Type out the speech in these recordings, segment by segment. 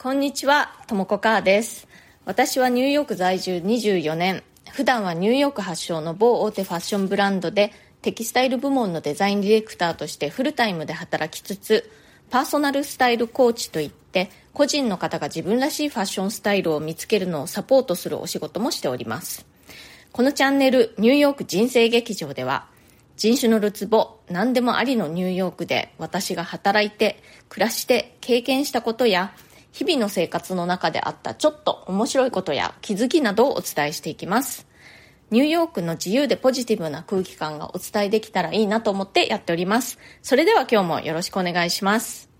こんにちは、ともこかーです。私はニューヨーク在住24年、普段はニューヨーク発祥の某大手ファッションブランドでテキスタイル部門のデザインディレクターとしてフルタイムで働きつつ、パーソナルスタイルコーチといって個人の方が自分らしいファッションスタイルを見つけるのをサポートするお仕事もしております。このチャンネル、ニューヨーク人生劇場では、人種のるつぼ、何でもありのニューヨークで私が働いて、暮らして経験したことや、日々の生活の中であったちょっと面白いことや気づきなどをお伝えしていきます。ニューヨークの自由でポジティブな空気感がお伝えできたらいいなと思ってやっております。それでは今日もよろしくお願いします。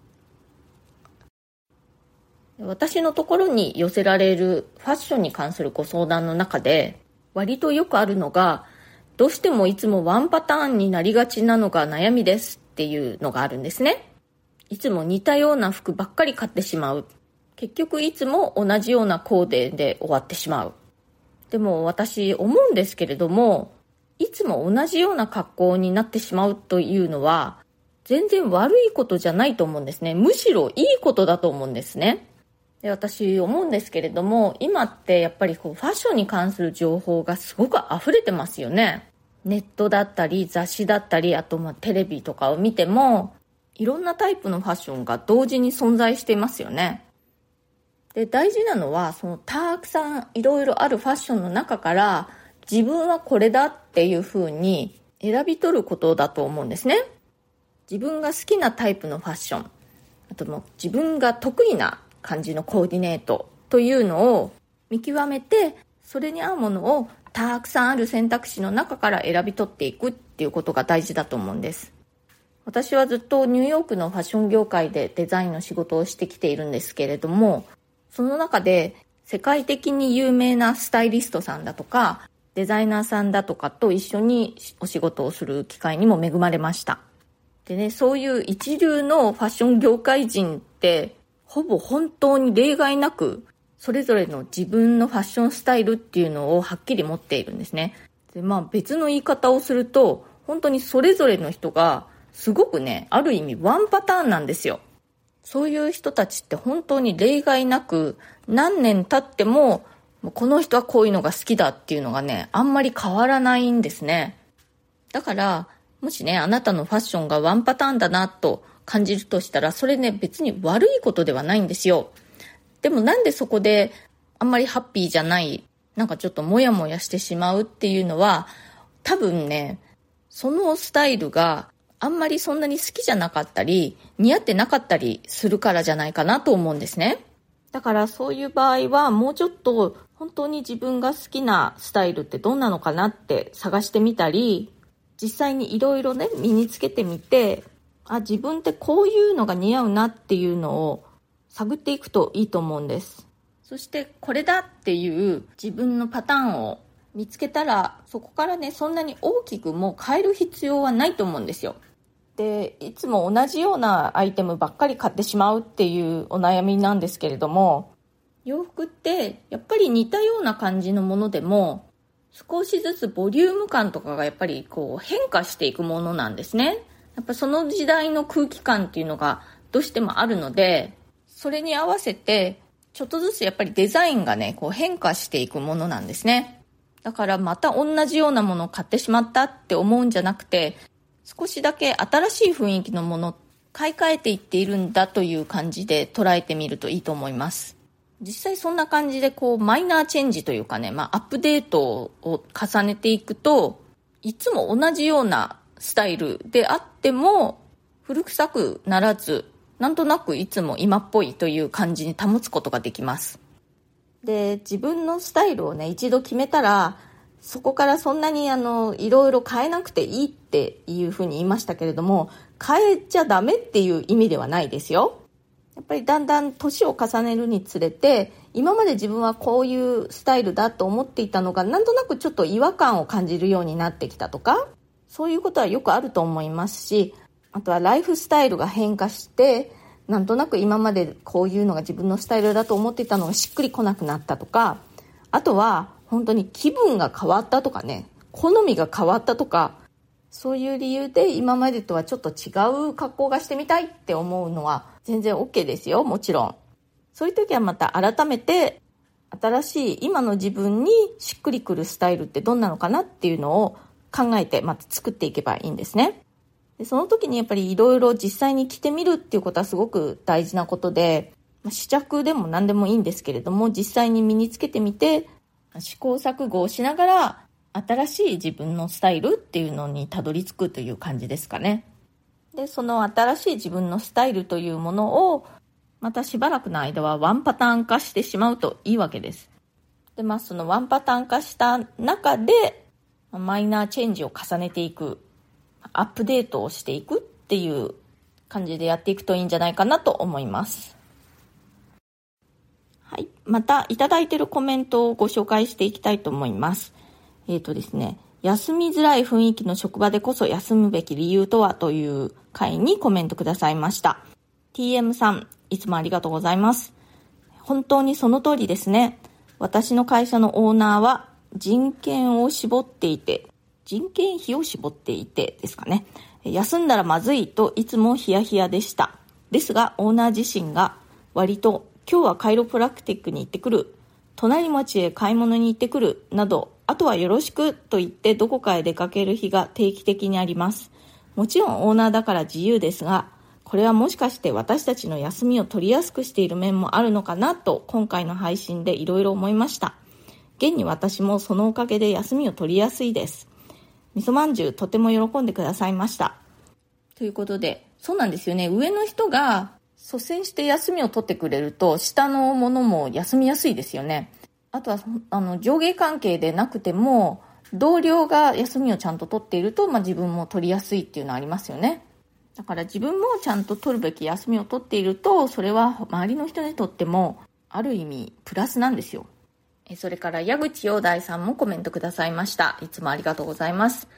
私のところに寄せられるファッションに関するご相談の中で、割とよくあるのが、どうしてもいつもワンパターンになりがちなのが悩みですっていうのがあるんですね。いつも似たような服ばっかり買ってしまう。結局いつも同じようなコーデで終わってしまう。でも私思うんですけれども、いつも同じような格好になってしまうというのは、全然悪いことじゃないと思うんですね。むしろいいことだと思うんですね。で私思うんですけれども、今ってやっぱりこうファッションに関する情報がすごく溢れてますよね。ネットだったり雑誌だったり、あとまテレビとかを見ても、いろんなタイプのファッションが同時に存在していますよね。で、大事なのは、そのたくさんいろいろあるファッションの中から、自分はこれだっていう風に選び取ることだと思うんですね。自分が好きなタイプのファッション、あとも自分が得意な感じのコーディネートというのを見極めて、それに合うものをたくさんある選択肢の中から選び取っていくっていうことが大事だと思うんです。私はずっとニューヨークのファッション業界でデザインの仕事をしてきているんですけれども、その中で世界的に有名なスタイリストさんだとか、デザイナーさんだとかと一緒にお仕事をする機会にも恵まれました。でね、そういう一流のファッション業界人って、ほぼ本当に例外なく、それぞれの自分のファッションスタイルっていうのをはっきり持っているんですね。で、まあ別の言い方をすると、本当にそれぞれの人が、すごくね、ある意味ワンパターンなんですよ。そういう人たちって本当に例外なく、何年経っても、この人はこういうのが好きだっていうのがね、あんまり変わらないんですね。だから、もしね、あなたのファッションがワンパターンだなと感じるとしたら、それね、別に悪いことではないんですよ。でもなんでそこで、あんまりハッピーじゃない、なんかちょっとモヤモヤしてしまうっていうのは、多分ね、そのスタイルがあんまりそんなに好きじゃなかったり、似合ってなかったりするからじゃないかなと思うんですね。だからそういう場合はもうちょっと本当に自分が好きなスタイルってどんなのかなって探してみたり、実際にいろいろね、身につけてみて、あ、自分ってこういうのが似合うなっていうのを探っていくといいと思うんです。そしてこれだっていう自分のパターンを見つけたら、そこからね、そんなに大きくもう変える必要はないと思うんですよ。でいつも同じようなアイテムばっかり買ってしまうっていうお悩みなんですけれども洋服ってやっぱり似たような感じのものでも少しずつボリューム感とかがやっぱりこう変化していくものなんですね。やっぱその時代の空気感っていうのがどうしてもあるのでそれに合わせてちょっとずつやっぱりデザインがねこう変化していくものなんですね。だからまた同じようなものを買ってしまったって思うんじゃなくて少しだけ新しい雰囲気のもの買い替えていっているんだという感じで捉えてみるといいと思います。実際そんな感じでこうマイナーチェンジというかね、まあ、アップデートを重ねていくといつも同じようなスタイルであっても古臭くならずなんとなくいつも今っぽいという感じに保つことができます。で自分のスタイルをね一度決めたらそこからそんなにあのいろいろ変えなくていいっていうふうに言いましたけれども変えちゃダメっていう意味ではないですよ。やっぱりだんだん年を重ねるにつれて今まで自分はこういうスタイルだと思っていたのがなんとなくちょっと違和感を感じるようになってきたとかそういうことはよくあると思いますしあとはライフスタイルが変化してなんとなく今までこういうのが自分のスタイルだと思っていたのがしっくりこなくなったとかあとは本当に気分が変わったとかね、好みが変わったとか、そういう理由で今までとはちょっと違う格好がしてみたいって思うのは全然 OK ですよ、もちろん。そういう時はまた改めて新しい今の自分にしっくりくるスタイルってどんなのかなっていうのを考えてまた作っていけばいいんですね。でその時にやっぱりいろいろ実際に着てみるっていうことはすごく大事なことで、ま、試着でも何でもいいんですけれども、実際に身につけてみて、試行錯誤をしながら新しい自分のスタイルっていうのにたどり着くという感じですかね。で、その新しい自分のスタイルというものをまたしばらくの間はワンパターン化してしまうといいわけです。で、まあそのワンパターン化した中でマイナーチェンジを重ねていく、アップデートをしていくっていう感じでやっていくといいんじゃないかなと思います。はい。また、いただいているコメントをご紹介していきたいと思います。えっ、ー、とですね、休みづらい雰囲気の職場でこそ休むべき理由とはという回にコメントくださいました。TM さん、いつもありがとうございます。本当にその通りですね。私の会社のオーナーは人権を絞っていて、人件費を絞っていてですかね。休んだらまずいといつもヒヤヒヤでした。ですが、オーナー自身が割と今日はカイロプラクティックに行ってくる、隣町へ買い物に行ってくるなど、あとはよろしくと言ってどこかへ出かける日が定期的にあります。もちろんオーナーだから自由ですが、これはもしかして私たちの休みを取りやすくしている面もあるのかなと今回の配信でいろいろ思いました。現に私もそのおかげで休みを取りやすいです。味噌まんじゅうとても喜んでくださいました。ということで、そうなんですよね。上の人が率先して休みを取ってくれると、下のものも休みやすいですよね。あとは、あの、上下関係でなくても、同僚が休みをちゃんと取っていると、まあ、自分も取りやすいっていうのはありますよね。だから自分もちゃんと取るべき休みを取っていると、それは周りの人にとっても、ある意味、プラスなんですよ。それから矢口陽大さんもコメントくださいました。いつもありがとうございます。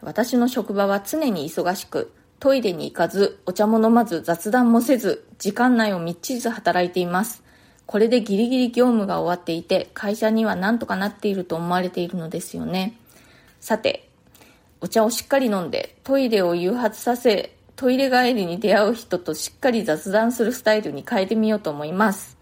私の職場は常に忙しく、トイレに行かず、お茶も飲まず、雑談もせず、時間内をみっちりと働いています。これでギリギリ業務が終わっていて、会社には何とかなっていると思われているのですよね。さて、お茶をしっかり飲んで、トイレを誘発させ、トイレ帰りに出会う人としっかり雑談するスタイルに変えてみようと思います。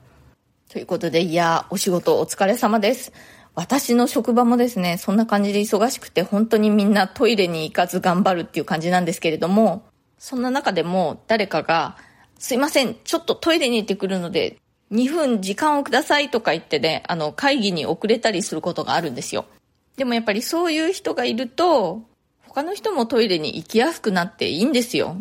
ということで、いや、お仕事お疲れ様です。私の職場もですね、そんな感じで忙しくて、本当にみんなトイレに行かず頑張るっていう感じなんですけれども、そんな中でも誰かが、すいません、ちょっとトイレに行ってくるので、2分時間をくださいとか言ってね、あの、会議に遅れたりすることがあるんですよ。でもやっぱりそういう人がいると、他の人もトイレに行きやすくなっていいんですよ。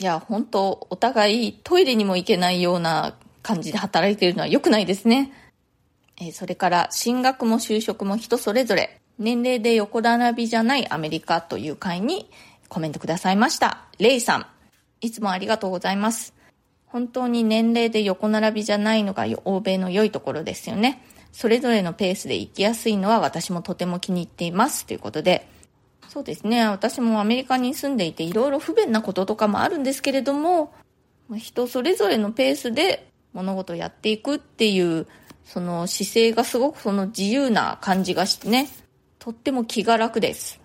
いや、本当お互いトイレにも行けないような感じで働いているのは良くないですね。えそれから進学も就職も人それぞれ年齢で横並びじゃないアメリカという会にコメントくださいました。レイさん、いつもありがとうございます。本当に年齢で横並びじゃないのが欧米の良いところですよね。それぞれのペースで行きやすいのは私もとても気に入っています。ということで、そうですね。私もアメリカに住んでいていろいろ不便なこととかもあるんですけれども、人それぞれのペースで物事をやっていくっていう、その姿勢がすごくその自由な感じがしてね、とっても気が楽です。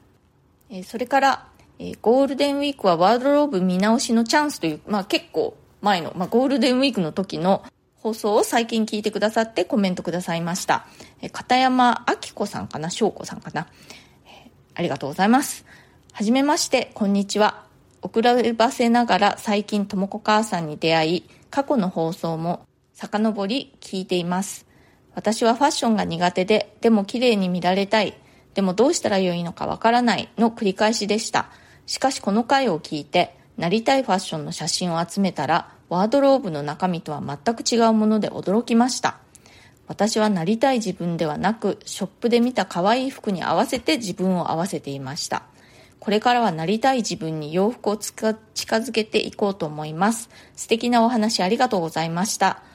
えー、それから、えー、ゴールデンウィークはワードローブ見直しのチャンスという、まあ結構前の、まあゴールデンウィークの時の放送を最近聞いてくださってコメントくださいました。えー、片山明子さんかな翔子さんかな、え、ありがとうございます。はじめまして、こんにちは。遅らばせながら最近ともこ母さんに出会い、過去の放送も遡り聞いています。私はファッションが苦手で、でも綺麗に見られたい。でもどうしたらよいのかわからないの繰り返しでした。しかしこの回を聞いて、なりたいファッションの写真を集めたら、ワードローブの中身とは全く違うもので驚きました。私はなりたい自分ではなく、ショップで見た可愛い服に合わせて自分を合わせていました。これからはなりたい自分に洋服を近づけていこうと思います。素敵なお話ありがとうございました。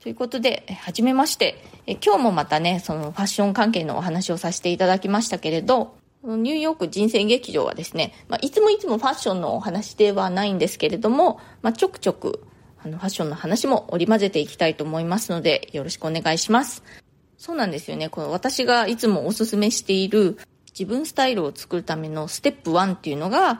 ということで、はじめまして。え今日もまたね、そのファッション関係のお話をさせていただきましたけれど、ニューヨーク人生劇場はですね、まあ、いつもいつもファッションのお話ではないんですけれども、まあ、ちょくちょくあのファッションの話も織り交ぜていきたいと思いますので、よろしくお願いします。そうなんですよね。この私がいつもおすすめしている自分スタイルを作るためのステップ1っていうのが、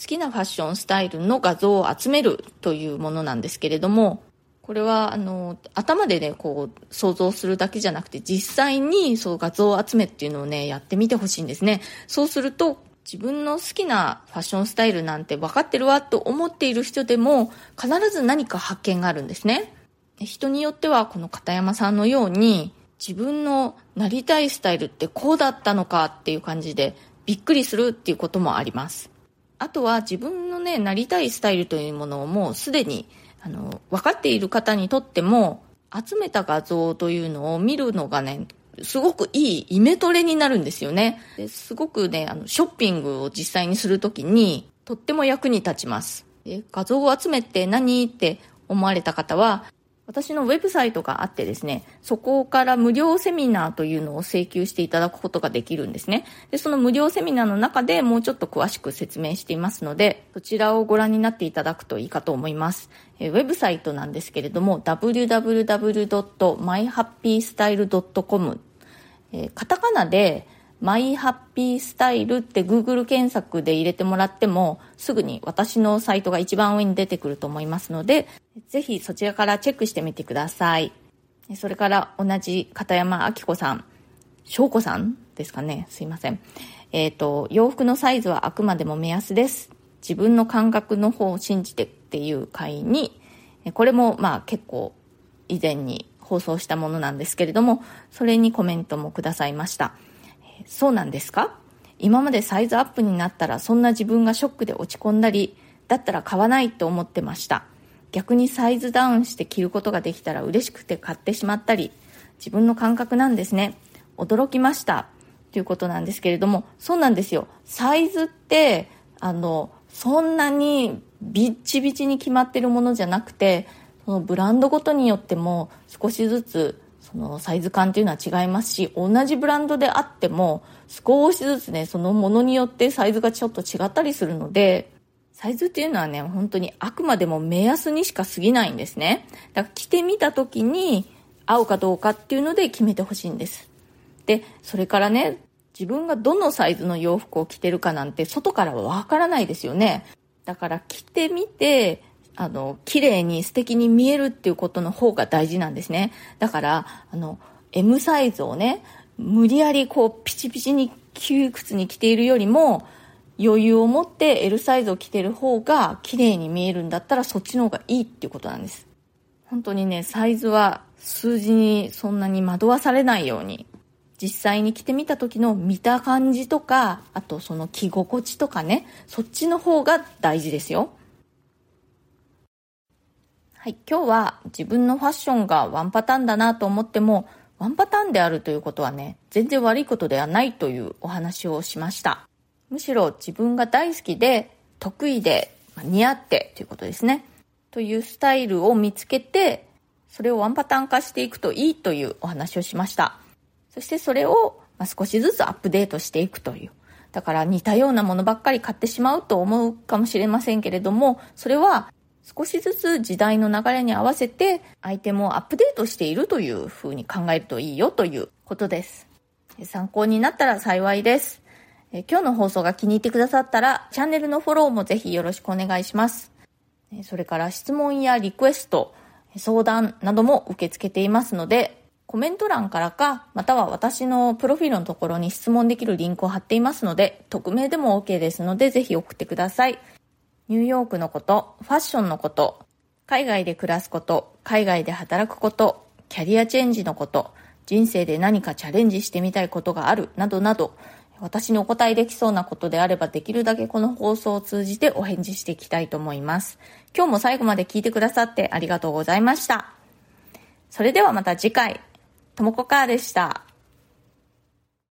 好きなファッションスタイルの画像を集めるというものなんですけれども、これはあの頭でねこう想像するだけじゃなくて実際にそう画像集めっていうのをねやってみてほしいんですね。そうすると自分の好きなファッションスタイルなんて分かってるわと思っている人でも必ず何か発見があるんですね。人によってはこの片山さんのように自分のなりたいスタイルってこうだったのかっていう感じでびっくりするっていうこともあります。あとは自分のねなりたいスタイルというものをもうすでにあの分かっている方にとっても集めた画像というのを見るのがねすごくいいイメトレになるんですよね。ですごくね、あの、ショッピングを実際にするときに、とっても役に立ちます。で画像を集めて何って思われた方は、私のウェブサイトがあってですね、そこから無料セミナーというのを請求していただくことができるんですね。で、その無料セミナーの中でもうちょっと詳しく説明していますので、そちらをご覧になっていただくといいかと思います。えウェブサイトなんですけれども、www.myhappystyle.com え、カタカナでマイハッピースタイルって Google 検索で入れてもらってもすぐに私のサイトが一番上に出てくると思いますのでぜひそちらからチェックしてみてください。それから同じ片山明子さん翔子さんですかね。すいません。えっ、ー、と洋服のサイズはあくまでも目安です。自分の感覚の方を信じてっていう回にこれもまあ結構以前に放送したものなんですけれども、それにコメントもくださいました。そうなんですか？今までサイズアップになったらそんな自分がショックで落ち込んだり、だったら買わないと思ってました。逆にサイズダウンして着ることができたら嬉しくて買ってしまったり、自分の感覚なんですね。驚きました。ということなんですけれども、そうなんですよ。サイズって、あの、そんなにビッチビチに決まってるものじゃなくて、そのブランドごとによっても少しずつそのサイズ感っていうのは違いますし同じブランドであっても少しずつねそのものによってサイズがちょっと違ったりするのでサイズっていうのはね本当にあくまでも目安にしか過ぎないんですね。だから着てみた時に合うかどうかっていうので決めてほしいんです。でそれからね自分がどのサイズの洋服を着てるかなんて外からはわからないですよね。だから着てみてあの、綺麗に素敵に見えるっていうことの方が大事なんですね。だから、あの、M サイズをね、無理やりこう、ピチピチに窮屈に着ているよりも、余裕を持って L サイズを着てる方が綺麗に見えるんだったらそっちの方がいいっていうことなんです。本当にね、サイズは数字にそんなに惑わされないように、実際に着てみた時の見た感じとか、あとその着心地とかね、そっちの方が大事ですよ。はい、今日は自分のファッションがワンパターンだなと思っても、ワンパターンであるということはね、全然悪いことではないというお話をしました。むしろ自分が大好きで、得意でま、似合ってということですね。というスタイルを見つけて、それをワンパターン化していくといいというお話をしました。そしてそれを少しずつアップデートしていくという。だから似たようなものばっかり買ってしまうと思うかもしれませんけれども、それは少しずつ時代の流れに合わせてアイテムをアップデートしているというふうに考えるといいよということです。参考になったら幸いです。今日の放送が気に入ってくださったらチャンネルのフォローもぜひよろしくお願いします。それから質問やリクエスト、相談なども受け付けていますので、コメント欄からか、または私のプロフィールのところに質問できるリンクを貼っていますので、匿名でも OK ですので、ぜひ送ってください。ニューヨークのこと、ファッションのこと、海外で暮らすこと、海外で働くこと、キャリアチェンジのこと、人生で何かチャレンジしてみたいことがある、などなど、私にお答えできそうなことであればできるだけこの放送を通じてお返事していきたいと思います。今日も最後まで聞いてくださってありがとうございました。それではまた次回、ともこかーでした。